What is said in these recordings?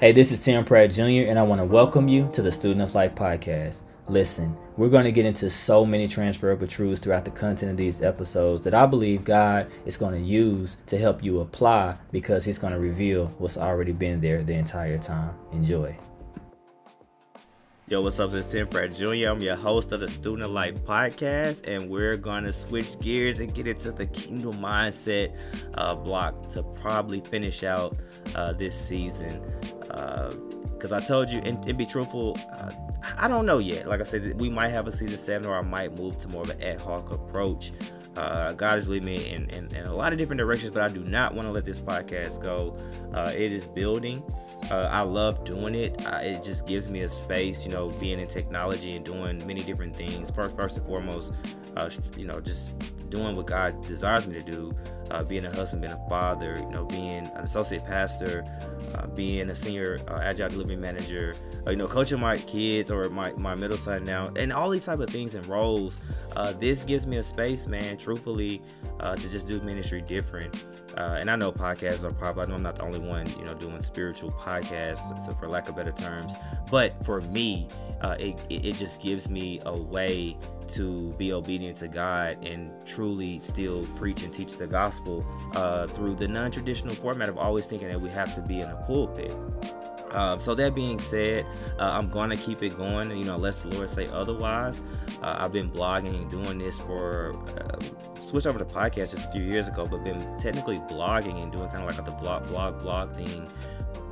Hey, this is Tim Pratt Jr., and I want to welcome you to the Student of Life podcast. Listen, we're going to get into so many transferable truths throughout the content of these episodes that I believe God is going to use to help you apply because He's going to reveal what's already been there the entire time. Enjoy. Yo, what's up? Is Tim Pratt Jr. I'm your host of the Student Life podcast, and we're going to switch gears and get into the Kingdom Mindset uh, block to probably finish out uh, this season because uh, I told you, and, and be truthful, uh, I don't know yet. Like I said, we might have a season seven, or I might move to more of an ad hoc approach. Uh, God is leading me in, in, in, a lot of different directions, but I do not want to let this podcast go. Uh, it is building. Uh, I love doing it. It just gives me a space, you know, being in technology and doing many different things. First, first and foremost, uh, you know, just doing what God desires me to do. Uh, being a husband, being a father, you know, being an associate pastor, uh, being a senior uh, agile delivery manager, uh, you know, coaching my kids or my, my middle son now, and all these type of things and roles. Uh, this gives me a space, man, truthfully, uh, to just do ministry different. and I know podcasts are popular. I know I'm not the only one, you know, doing spiritual podcasts, so for lack of better terms. But for me, it, it just gives me a way to be obedient to God and truly still preach and teach the gospel uh, through the non traditional format of always thinking that we have to be in a pulpit. Um, so that being said, uh, I'm to keep it going. You know, unless the Lord say otherwise. Uh, I've been blogging and doing this for uh, switched over to podcast just a few years ago, but been technically blogging and doing kind of like the blog, blog, blog thing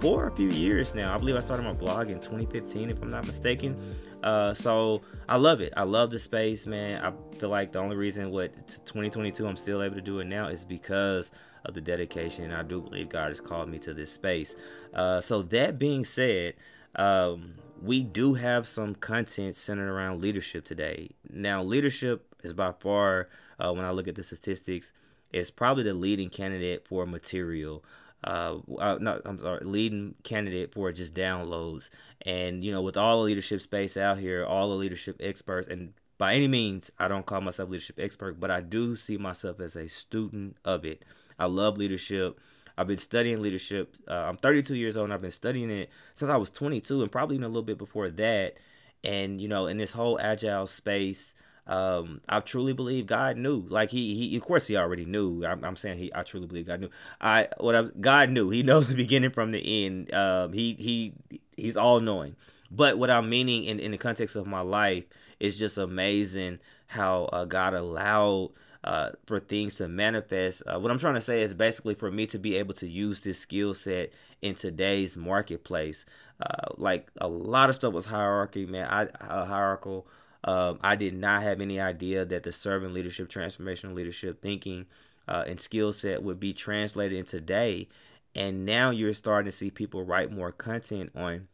for a few years now. I believe I started my blog in 2015, if I'm not mistaken. Uh, so I love it. I love the space, man. I feel like the only reason what 2022 I'm still able to do it now is because of the dedication. I do believe God has called me to this space. Uh, so that being said, um, we do have some content centered around leadership today. Now, leadership is by far, uh, when I look at the statistics, is probably the leading candidate for material uh, uh no, I'm sorry, leading candidate for just downloads. And you know, with all the leadership space out here, all the leadership experts, and by any means, I don't call myself leadership expert, but I do see myself as a student of it. I love leadership. I've been studying leadership. Uh, I'm 32 years old, and I've been studying it since I was 22, and probably even a little bit before that. And you know, in this whole agile space, um, I truly believe God knew. Like he, he, of course, he already knew. I'm, I'm saying he, I truly believe God knew. I, what I, God knew. He knows the beginning from the end. Um, he, he, he's all knowing. But what I'm meaning in, in the context of my life is just amazing how uh, God allowed uh, for things to manifest. Uh, what I'm trying to say is basically for me to be able to use this skill set in today's marketplace. Uh, like a lot of stuff was hierarchy, man. I uh, hierarchical. Um, I did not have any idea that the servant leadership, transformational leadership thinking, uh, and skill set would be translated in today. And now you're starting to see people write more content on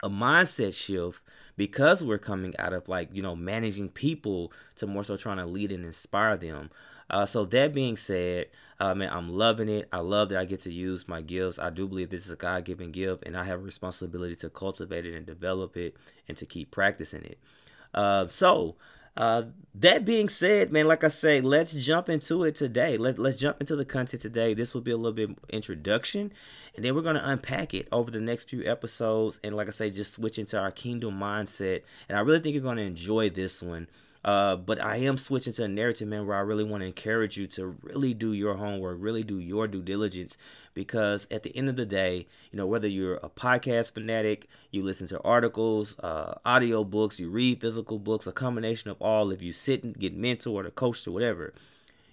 a mindset shift because we're coming out of like you know managing people to more so trying to lead and inspire them. Uh, so that being said, uh, man, I'm loving it. I love that I get to use my gifts. I do believe this is a God given gift, and I have a responsibility to cultivate it and develop it and to keep practicing it. Uh, so, uh, that being said, man, like I say, let's jump into it today. Let, let's jump into the content today. This will be a little bit introduction, and then we're going to unpack it over the next few episodes. And like I say, just switch into our kingdom mindset. And I really think you're going to enjoy this one. Uh, but I am switching to a narrative, man, where I really want to encourage you to really do your homework, really do your due diligence, because at the end of the day, you know, whether you're a podcast fanatic, you listen to articles, uh, audio books, you read physical books, a combination of all, if you sit and get mentored or coached or whatever,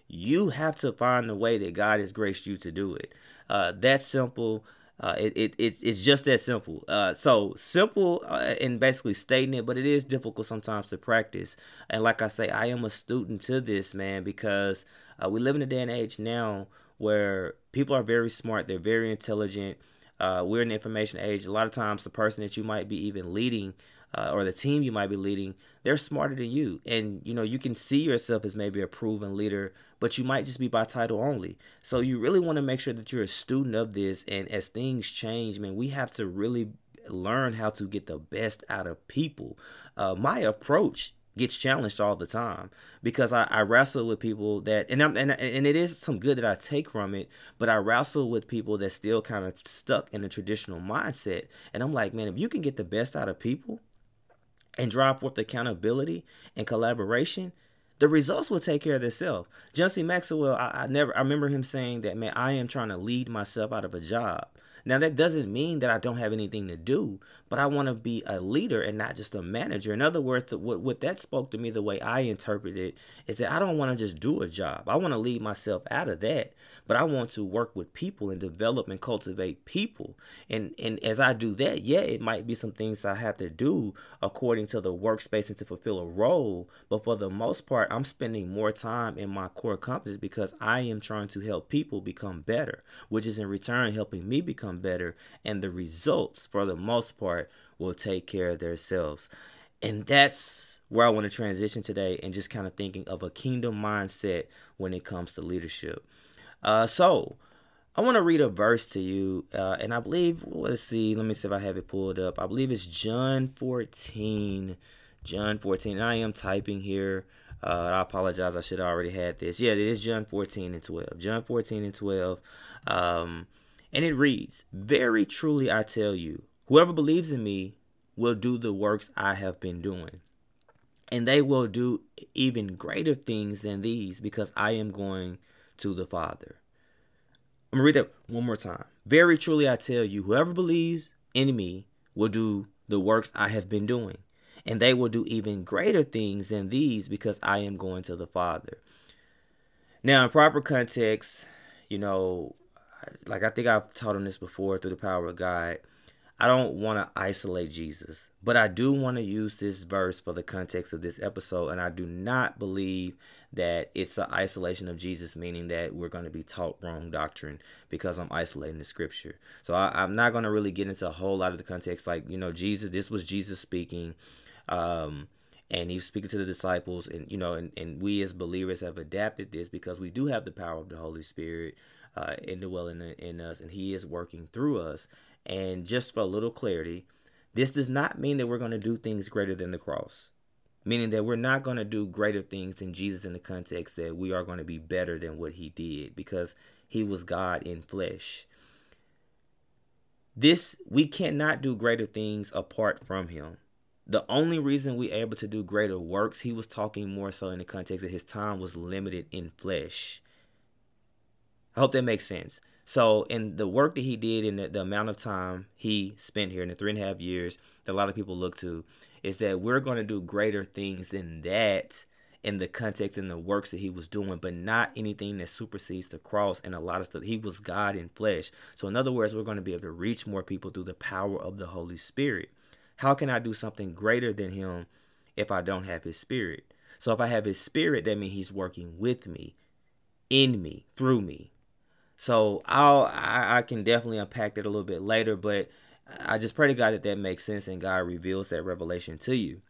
you have to find the way that God has graced you to do it. Uh, that's simple. Uh, it, it, it, it's just that simple. Uh, so simple uh, in basically stating it, but it is difficult sometimes to practice. And like I say, I am a student to this, man, because uh, we live in a day and age now where people are very smart, they're very intelligent. Uh, we're in the information age. A lot of times, the person that you might be even leading uh, or the team you might be leading, they're smarter than you. And, you know, you can see yourself as maybe a proven leader, but you might just be by title only. So you really want to make sure that you're a student of this. And as things change, man, we have to really learn how to get the best out of people. Uh, my approach gets challenged all the time because I, I wrestle with people that and I'm and, and it is some good that I take from it, but I wrestle with people that still kind of stuck in a traditional mindset. And I'm like, man, if you can get the best out of people and drive forth accountability and collaboration, the results will take care of themselves. C. Maxwell, I, I never I remember him saying that, man, I am trying to lead myself out of a job. Now that doesn't mean that I don't have anything to do, but I want to be a leader and not just a manager. In other words, the, what what that spoke to me, the way I interpret it, is that I don't want to just do a job. I want to lead myself out of that, but I want to work with people and develop and cultivate people. And and as I do that, yeah, it might be some things I have to do according to the workspace and to fulfill a role. But for the most part, I'm spending more time in my core competence because I am trying to help people become better, which is in return helping me become become better, and the results, for the most part, will take care of themselves. And that's where I want to transition today and just kind of thinking of a kingdom mindset when it comes to leadership. Uh, so, I want to read a verse to you, uh, and I believe, let's see, let me see if I have it pulled up. I believe it's John 14. John 14. I am typing here. Uh, I apologize. I should have already had this. Yeah, it is John 14 and 12. John 14 and 12. Um, and it reads, Very truly I tell you, whoever believes in me will do the works I have been doing. And they will do even greater things than these because I am going to the Father. I'm going to read that one more time. Very truly I tell you, whoever believes in me will do the works I have been doing. And they will do even greater things than these because I am going to the Father. Now, in proper context, you know, like I think I've taught on this before through the power of God. I don't want to isolate Jesus, but I do want to use this verse for the context of this episode. And I do not believe that it's an isolation of Jesus, meaning that we're going to be taught wrong doctrine because I'm isolating the scripture. So I, am not going to really get into a whole lot of the context. Like, you know, Jesus, this was Jesus speaking. Um, and he was speaking to the disciples and you know and, and we as believers have adapted this because we do have the power of the holy spirit uh, indwelling in us, and He is working through us. And just for a little clarity, this does not mean that we're going to do things greater than the cross, meaning that we're not going to do greater things than Jesus in the context that we are going to be better than what He did because He was God in flesh. This we cannot do greater things apart from Him. The only reason we're able to do greater works, he was talking more so in the context that his time was limited in flesh. I hope that makes sense. So, in the work that he did in the, the, amount of time he spent here in the three and a half years that a lot of people look to, is that we're going to do greater things than that in the context and the works that he was doing, but not anything that supersedes the cross and a lot of stuff. He was God in flesh. So, in other words, we're going to be able to reach more people through the power of the Holy Spirit. How can I do something greater than him if I don't have his spirit? So, if I have his spirit, that means he's working with me, in me, through me. So I'll I, I can definitely unpack that a little bit later, but I just pray to God that that makes sense and God reveals that revelation to you.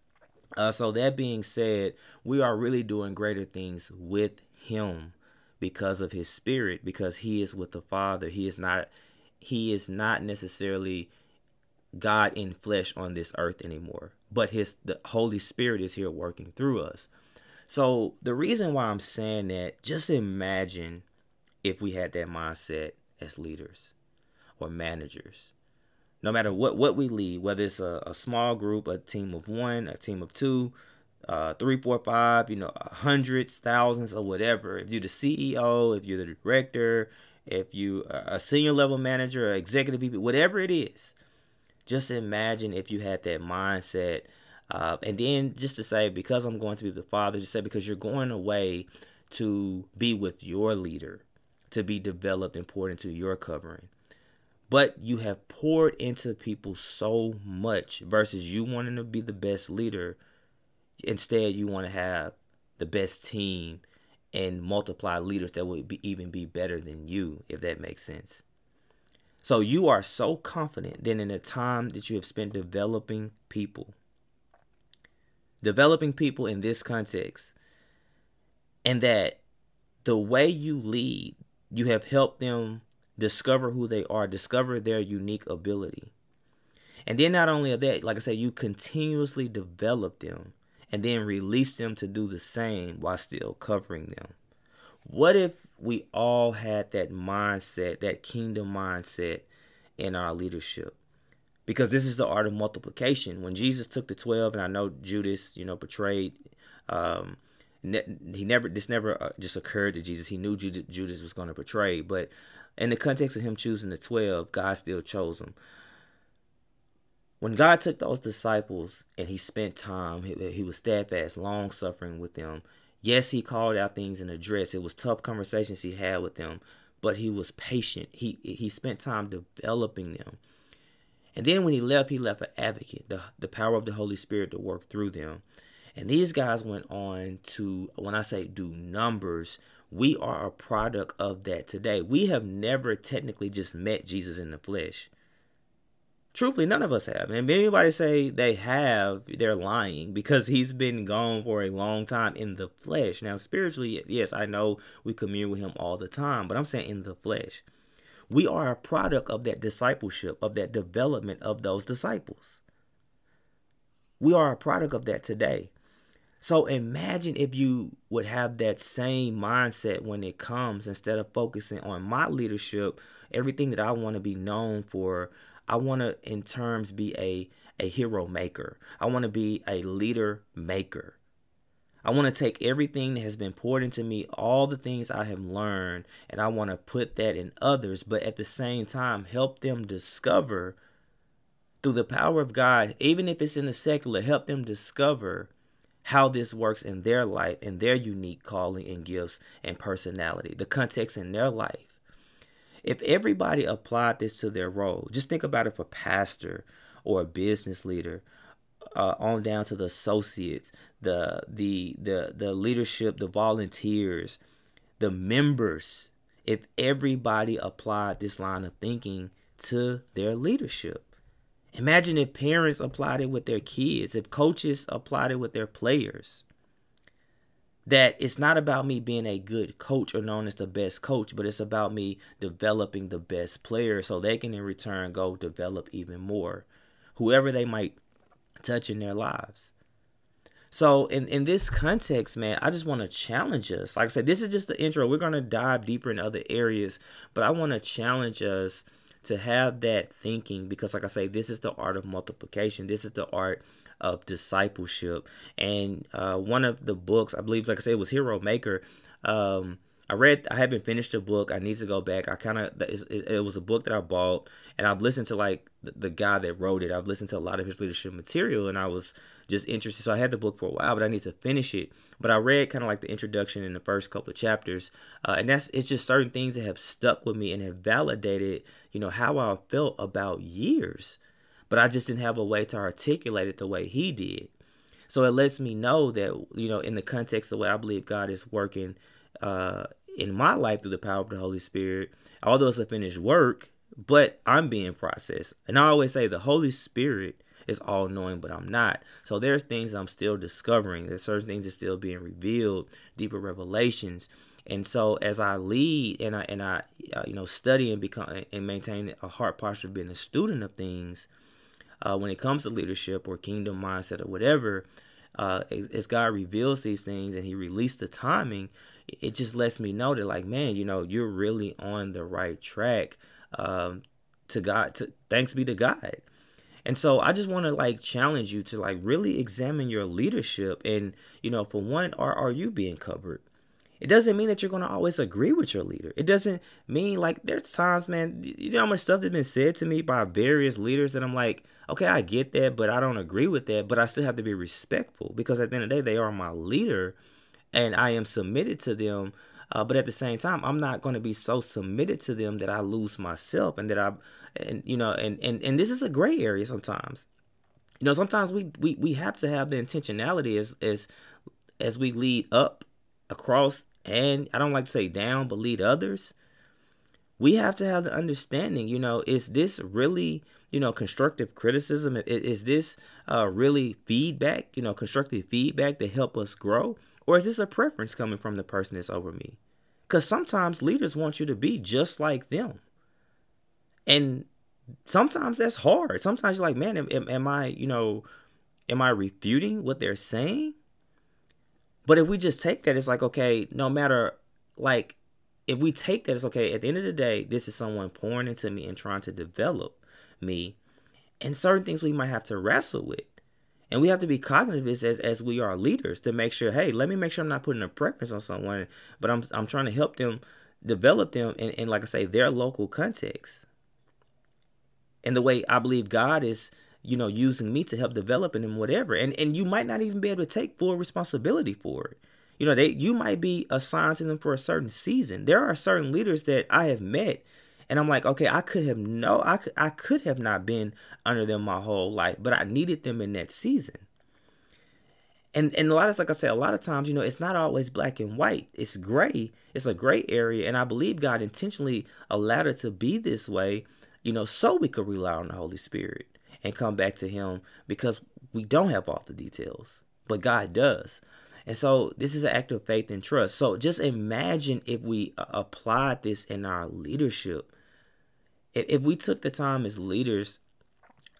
Uh, so that being said, we are really doing greater things with Him because of His Spirit, because He is with the Father. He is not He is not necessarily God in flesh on this earth anymore, but His the Holy Spirit is here working through us. So the reason why I'm saying that, just imagine if we had that mindset as leaders or managers. No matter what, what we lead, whether it's a, a small group, a team of one, a team of two, uh, three, four, five, you know, hundreds, thousands, or whatever. If you're the CEO, if you're the director, if you are a senior level manager, executive VP, whatever it is, just imagine if you had that mindset. Uh, and then just to say, because I'm going to be the father, just say because you're going away to be with your leader to be developed poured into your covering. But you have poured into people so much versus you wanting to be the best leader. Instead, you want to have the best team and multiply leaders that would be, even be better than you, if that makes sense. So you are so confident that in the time that you have spent developing people, developing people in this context, and that the way you lead, you have helped them discover who they are, discover their unique ability. And then not only that, like I said, you continuously develop them and then release them to do the same while still covering them. What if we all had that mindset, that kingdom mindset in our leadership? Because this is the art of multiplication. When Jesus took the 12, and I know Judas, you know, betrayed, um, he never, this never uh, just occurred to Jesus. He knew Judas was going to betray, but in the context of him choosing the 12, God still chose him. When God took those disciples and he spent time, he, he was steadfast, long suffering with them. Yes, he called out things and addressed. It was tough conversations he had with them, but he was patient. He he spent time developing them. And then when he left, he left an advocate, the, the power of the Holy Spirit to work through them. And these guys went on to, when I say do numbers, we are a product of that today. We have never technically just met Jesus in the flesh. Truthfully, none of us have. And if anybody say they have, they're lying because he's been gone for a long time in the flesh. Now, spiritually, yes, I know we commune with him all the time, but I'm saying in the flesh. We are a product of that discipleship, of that development of those disciples. We are a product of that today. So imagine if you would have that same mindset when it comes instead of focusing on my leadership, everything that I want to be known for I want to, in terms, be a, a hero maker. I want to be a leader maker. I want to take everything that has been poured into me, all the things I have learned, and I want to put that in others, but at the same time, help them discover through the power of God, even if it's in the secular, help them discover how this works in their life and their unique calling and gifts and personality, the context in their life. If everybody applied this to their role, just think about if a pastor or a business leader, uh, on down to the associates, the the the the leadership, the volunteers, the members. If everybody applied this line of thinking to their leadership, imagine if parents applied it with their kids, if coaches applied it with their players that it's not about me being a good coach or known as the best coach, but it's about me developing the best player so they can in return go develop even more, whoever they might touch in their lives. So in, in this context, man, I just want to challenge us. Like I said, this is just the intro. We're to dive deeper in other areas, but I want to challenge us to have that thinking because like I say, this is the art of multiplication. This is the art of discipleship. And uh, one of the books, I believe, like I said, was Hero Maker. Um, I read, I haven't finished the book. I need to go back. I kind of, it, it, was a book that I bought, and I've listened to like the, the, guy that wrote it. I've listened to a lot of his leadership material, and I was just interested. So I had the book for a while, but I need to finish it. But I read kind of like the introduction in the first couple of chapters, uh, and that's it's just certain things that have stuck with me and have validated, you know, how I felt about years but I just didn't have a way to articulate it the way he did. So it lets me know that, you know, in the context of the way I believe God is working uh, in my life through the power of the Holy Spirit, although it's a finished work, but I'm being processed. And I always say the Holy Spirit is all knowing, but I'm not. So there's things I'm still discovering. There's certain things that still being revealed, deeper revelations. And so as I lead and I and I uh, you know study and become and maintain a heart posture of being a student of things, uh, when it comes to leadership or kingdom mindset or whatever, uh, as God reveals these things and He released the timing, it just lets me know that, like, man, you know, you're really on the right track. Um, to God, to thanks be to God. And so I just want to like challenge you to like really examine your leadership and you know for one are are you being covered? It doesn't mean that you're going to always agree with your leader. It doesn't mean like there's times, man, you know how much stuff that's been said to me by various leaders that I'm like, okay, I get that, but I don't agree with that, but I still have to be respectful because at the end of the day, they are my leader and I am submitted to them. Uh, but at the same time, I'm not going to be so submitted to them that I lose myself and that I, and you know, and and and this is a gray area sometimes. You know, sometimes we we we have to have the intentionality as as as we lead up across and I don't like to say down, but lead others, we have to have the understanding, you know, is this really, you know, constructive criticism? Is, this uh, really feedback, you know, constructive feedback to help us grow? Or is this a preference coming from the person that's over me? Because sometimes leaders want you to be just like them. And sometimes that's hard. Sometimes you're like, man, am, am I, you know, am I refuting what they're saying? But if we just take that, it's like, okay, no matter, like, if we take that, it's okay. At the end of the day, this is someone pouring into me and trying to develop me. And certain things we might have to wrestle with. And we have to be cognitive as, as we are leaders to make sure, hey, let me make sure I'm not putting a preference on someone, but I'm I'm trying to help them develop them in, in like I say, their local context. And the way I believe God is, you know, using me to help develop them, whatever. And and you might not even be able to take full responsibility for it. You know, they you might be assigned to them for a certain season. There are certain leaders that I have met and I'm like, okay, I could have no, I could, I could have not been under them my whole life, but I needed them in that season. And and a lot of like I said, a lot of times, you know, it's not always black and white. It's gray. It's a gray area, and I believe God intentionally allowed it to be this way, you know, so we could rely on the Holy Spirit and come back to Him because we don't have all the details, but God does. And so this is an act of faith and trust. So just imagine if we uh, applied this in our leadership if we took the time as leaders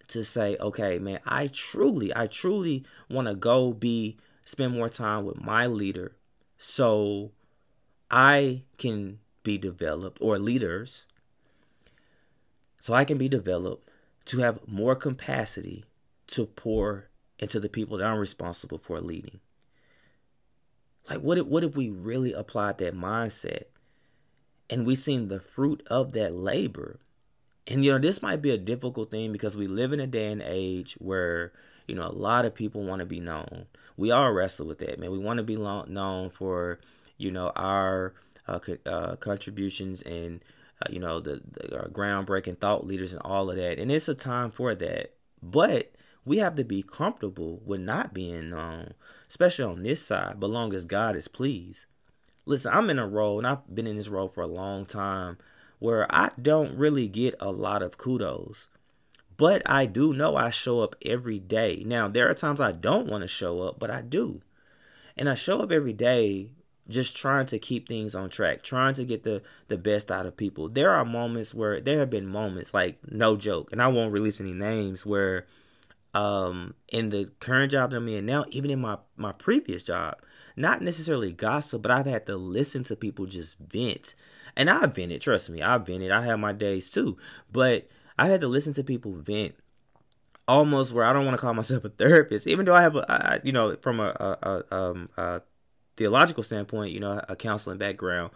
to say, okay, man, I truly, I truly want to go be spend more time with my leader so I can be developed or leaders so I can be developed to have more capacity to pour into the people that I'm responsible for leading. Like what if what if we really applied that mindset and we seen the fruit of that labor? And you know this might be a difficult thing because we live in a day and age where you know a lot of people want to be known. We all wrestle with that man. We want to be known for you know our uh, uh, contributions and uh, you know the, the uh, groundbreaking thought leaders and all of that and it's a time for that but we have to be comfortable with not being known especially on this side but long as god is pleased listen i'm in a role and i've been in this role for a long time where I don't really get a lot of kudos. But I do know I show up every day. Now, there are times I don't want to show up, but I do. And I show up every day just trying to keep things on track, trying to get the the best out of people. There are moments where there have been moments like no joke, and I won't release any names where um in the current job that I'm in now, even in my my previous job, not necessarily gossip, but I've had to listen to people just vent and I've vented, trust me, I've vented. I have my days too. But I had to listen to people vent almost where I don't want to call myself a therapist, even though I have a, I, you know, from a, a, a, um, a theological standpoint, you know, a counseling background,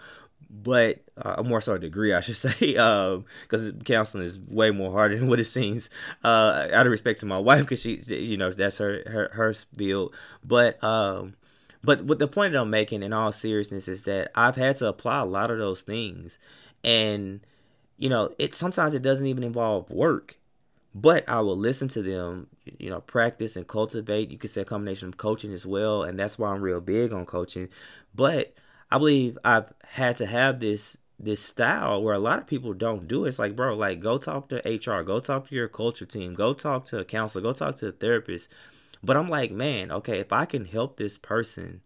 but uh, a more so a degree, I should say, because um, counseling is way more harder than what it seems. Uh, out of respect to my wife, because she, you know, that's her her her field. But um, but what the point that I'm making in all seriousness is that I've had to apply a lot of those things. And, you know, it sometimes it doesn't even involve work. But I will listen to them, you know, practice and cultivate. You could say a combination of coaching as well, and that's why I'm real big on coaching. But I believe I've had to have this this style where a lot of people don't do it. It's like, bro, like go talk to HR, go talk to your culture team, go talk to a counselor, go talk to a therapist but I'm like, man, okay, if I can help this person,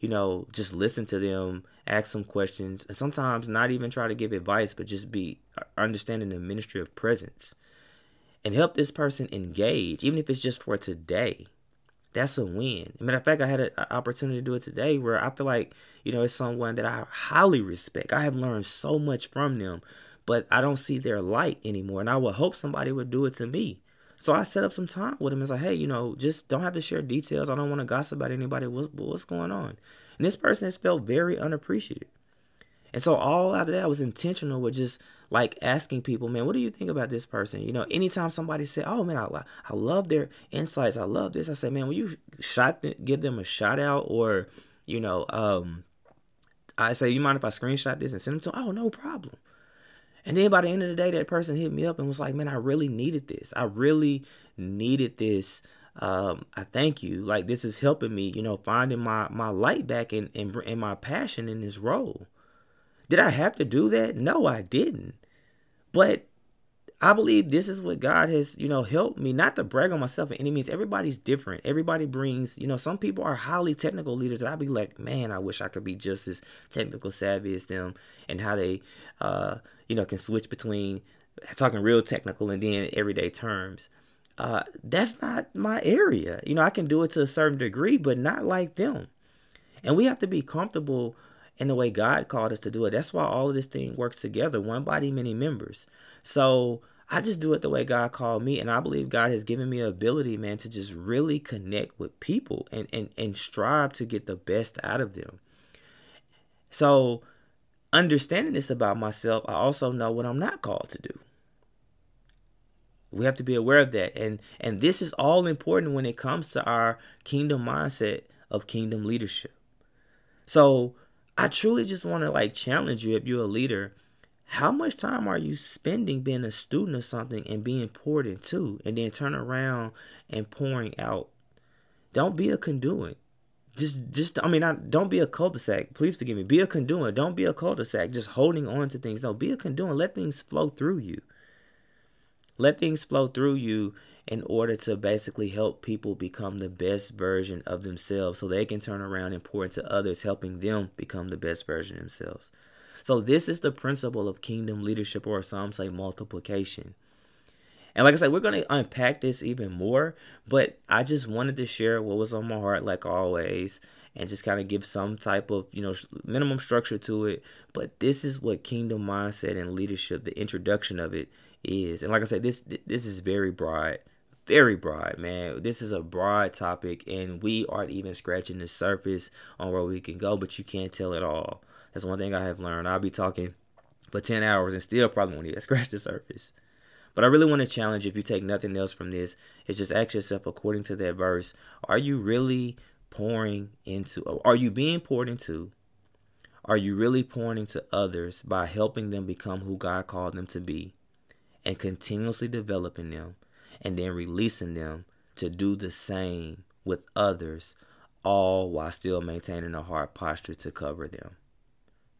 you know, just listen to them, ask some questions, and sometimes not even try to give advice, but just be uh, understanding the ministry of presence and help this person engage, even if it's just for today. That's a win. As matter of fact, I had an opportunity to do it today where I feel like, you know, it's someone that I highly respect. I have learned so much from them, but I don't see their light anymore. And I would hope somebody would do it to me. So I set up some time with him. It's like, hey, you know, just don't have to share details. I don't want to gossip about anybody. What's, what's going on? And this person has felt very unappreciated. And so all out of that was intentional with just like asking people, man, what do you think about this person? You know, anytime somebody said, oh man, I, I love their insights. I love this. I say, man, will you shot give them a shout out or, you know, um, I say, you mind if I screenshot this and send them to? Oh, no problem. And then by the end of the day, that person hit me up and was like, man, I really needed this. I really needed this. Um, I thank you. Like this is helping me, you know, finding my, my light back and, and, and my passion in this role. Did I have to do that? No, I didn't. But I believe this is what God has, you know, helped me not to brag on myself in any means. Everybody's different. Everybody brings, you know, some people are highly technical leaders I'd be like, man, I wish I could be just as technical savvy as them and how they, uh, you know, can switch between talking real technical and then everyday terms. Uh, that's not my area. You know, I can do it to a certain degree, but not like them. And we have to be comfortable in the way God called us to do it. That's why all of this thing works together one body, many members. So I just do it the way God called me. And I believe God has given me ability, man, to just really connect with people and, and, and strive to get the best out of them. So, understanding this about myself, I also know what I'm not called to do. We have to be aware of that. And and this is all important when it comes to our kingdom mindset of kingdom leadership. So, I truly just want to like challenge you if you're a leader how much time are you spending being a student of something and being poured into and then turn around and pouring out? Don't be a conduit. Just just i mean I, don't be a cul-de-sac. Please forgive me. Be a conduit. Don't be a cul-de-sac just holding on to things. No be a conduit. Let things flow through you. Let things flow through you in order to basically help people become the best version of themselves so they can turn around and pour into others helping them become the best version themselves so this is the principle of kingdom leadership, or some say multiplication. And like I said, we're going to unpack this even more, but I just wanted to share what was on my heart, like always, and just kind of give some type of, you know, minimum structure to it. But this is what kingdom mindset and leadership, the introduction of it is. And like I said, this this is very broad, very broad, man. This is a broad topic, and we aren't even scratching the surface on where we can go, but you can't tell it all. That's one thing I have learned. I'll be talking for 10 hours and still probably won't even scratch the surface. But I really want to challenge if you take nothing else from this, is just ask yourself according to that verse, are you really pouring into, are you being poured into? Are you really pouring into others by helping them become who God called them to be and continuously developing them and then releasing them to do the same with others, all while still maintaining a hard posture to cover them?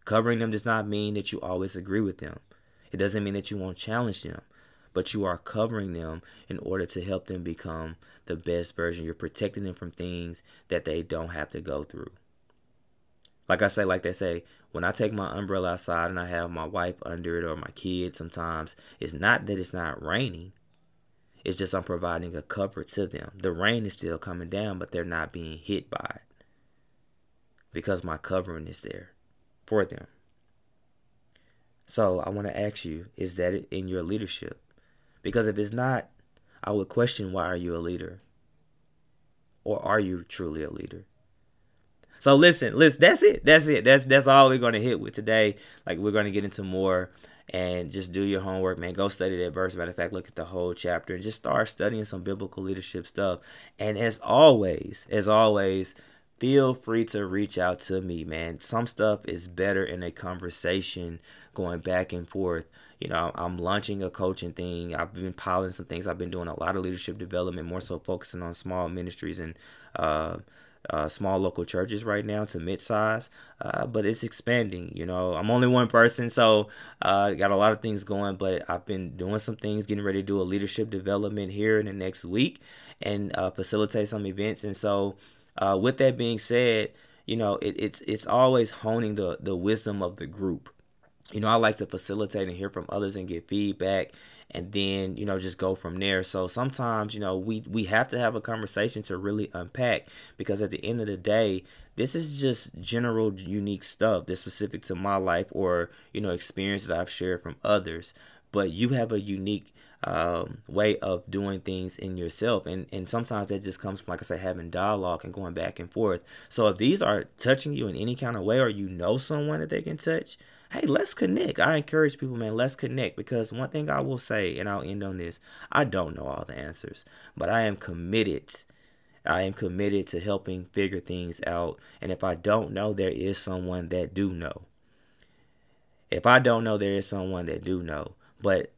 Covering them does not mean that you always agree with them. It doesn't mean that you won't challenge them, but you are covering them in order to help them become the best version. You're protecting them from things that they don't have to go through. Like I say, like they say, when I take my umbrella outside and I have my wife under it or my kids sometimes, it's not that it's not raining. It's just I'm providing a cover to them. The rain is still coming down, but they're not being hit by it because my covering is there for them. So I want to ask you, is that in your leadership? Because if it's not, I would question why are you a leader? Or are you truly a leader? So listen, listen, that's it. That's it. That's that's all we're gonna hit with today. Like we're gonna get into more and just do your homework, man. Go study that verse. Matter of fact, look at the whole chapter and just start studying some biblical leadership stuff. And as always, as always, feel free to reach out to me, man. Some stuff is better in a conversation going back and forth. You know, I'm launching a coaching thing. I've been piloting some things. I've been doing a lot of leadership development, more so focusing on small ministries and uh, uh, small local churches right now to mid-size, uh, but it's expanding. You know, I'm only one person, so uh, got a lot of things going. But I've been doing some things, getting ready to do a leadership development here in the next week, and uh, facilitate some events. And so uh, with that being said, you know, it, it's it's always honing the the wisdom of the group. You know, I like to facilitate and hear from others and get feedback and then you know just go from there so sometimes you know we we have to have a conversation to really unpack because at the end of the day this is just general unique stuff that's specific to my life or you know experience that i've shared from others but you have a unique um, way of doing things in yourself. And, and sometimes that just comes from, like I said, having dialogue and going back and forth. So if these are touching you in any kind of way or you know someone that they can touch, hey, let's connect. I encourage people, man, let's connect because one thing I will say, and I'll end on this I don't know all the answers, but I am committed. I am committed to helping figure things out. And if I don't know, there is someone that do know. If I don't know, there is someone that do know. But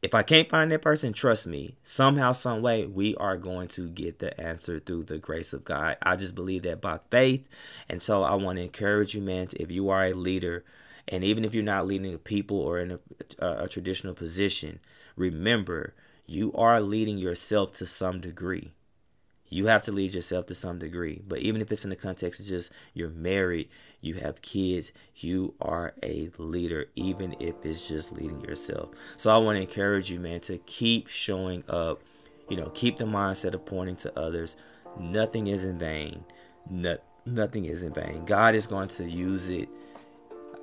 if I can't find that person, trust me, somehow, some way, we are going to get the answer through the grace of God. I just believe that by faith. And so I want to encourage you, man, if you are a leader, and even if you're not leading people or in a, a, a traditional position, remember you are leading yourself to some degree. You have to lead yourself to some degree. But even if it's in the context of just you're married, you have kids, you are a leader, even if it's just leading yourself. So I want to encourage you, man, to keep showing up. You know, keep the mindset of pointing to others. Nothing is in vain. Not, nothing is in vain. God is going to use it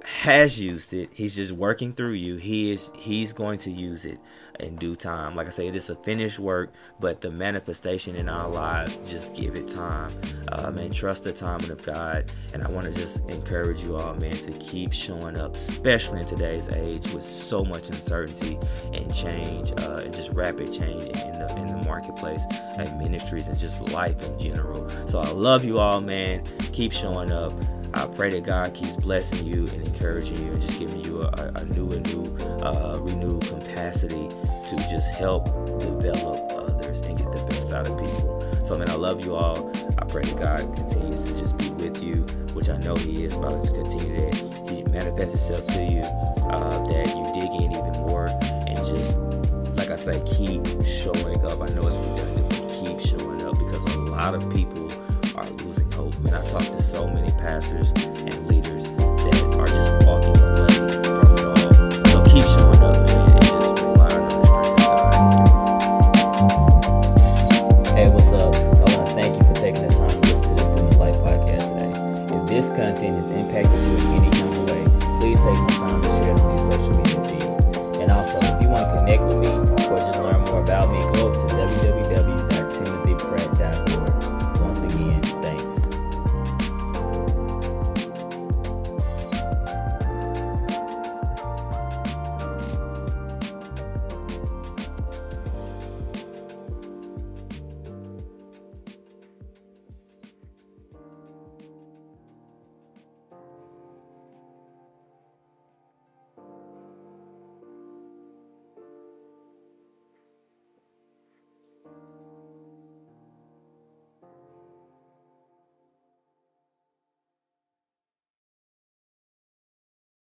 has used it. He's just working through you. He is he's going to use it in due time. Like I say, it is a finished work, but the manifestation in our lives, just give it time. Um, and trust the timing of God. And I want to just encourage you all, man, to keep showing up, especially in today's age with so much uncertainty and change, uh, and just rapid change in the in the marketplace and ministries and just life in general. So I love you all, man. Keep showing up. I pray that God keeps blessing you and encouraging you and just giving you a, a new and new, uh, renewed capacity to just help develop others and get the best out of people. So, man, I love you all. I pray that God continues to just be with you, which I know He is about to continue that He manifests Himself to you, uh, that you dig in even more and just, like I say, keep showing up. I know it's redundant, but keep showing up because a lot of people mean, I to so many pastors and leaders that are just walking away from it all. So keep showing up, man, and just relying on the strength of God. Hey, what's up? I want to thank you for taking the time to listen to the Student Life podcast today. If this content has impacted you in any kind of way, please take some time to share it on your social media feeds. And also, if you want to connect with me or just learn more about me, go to www.timothypratt.com.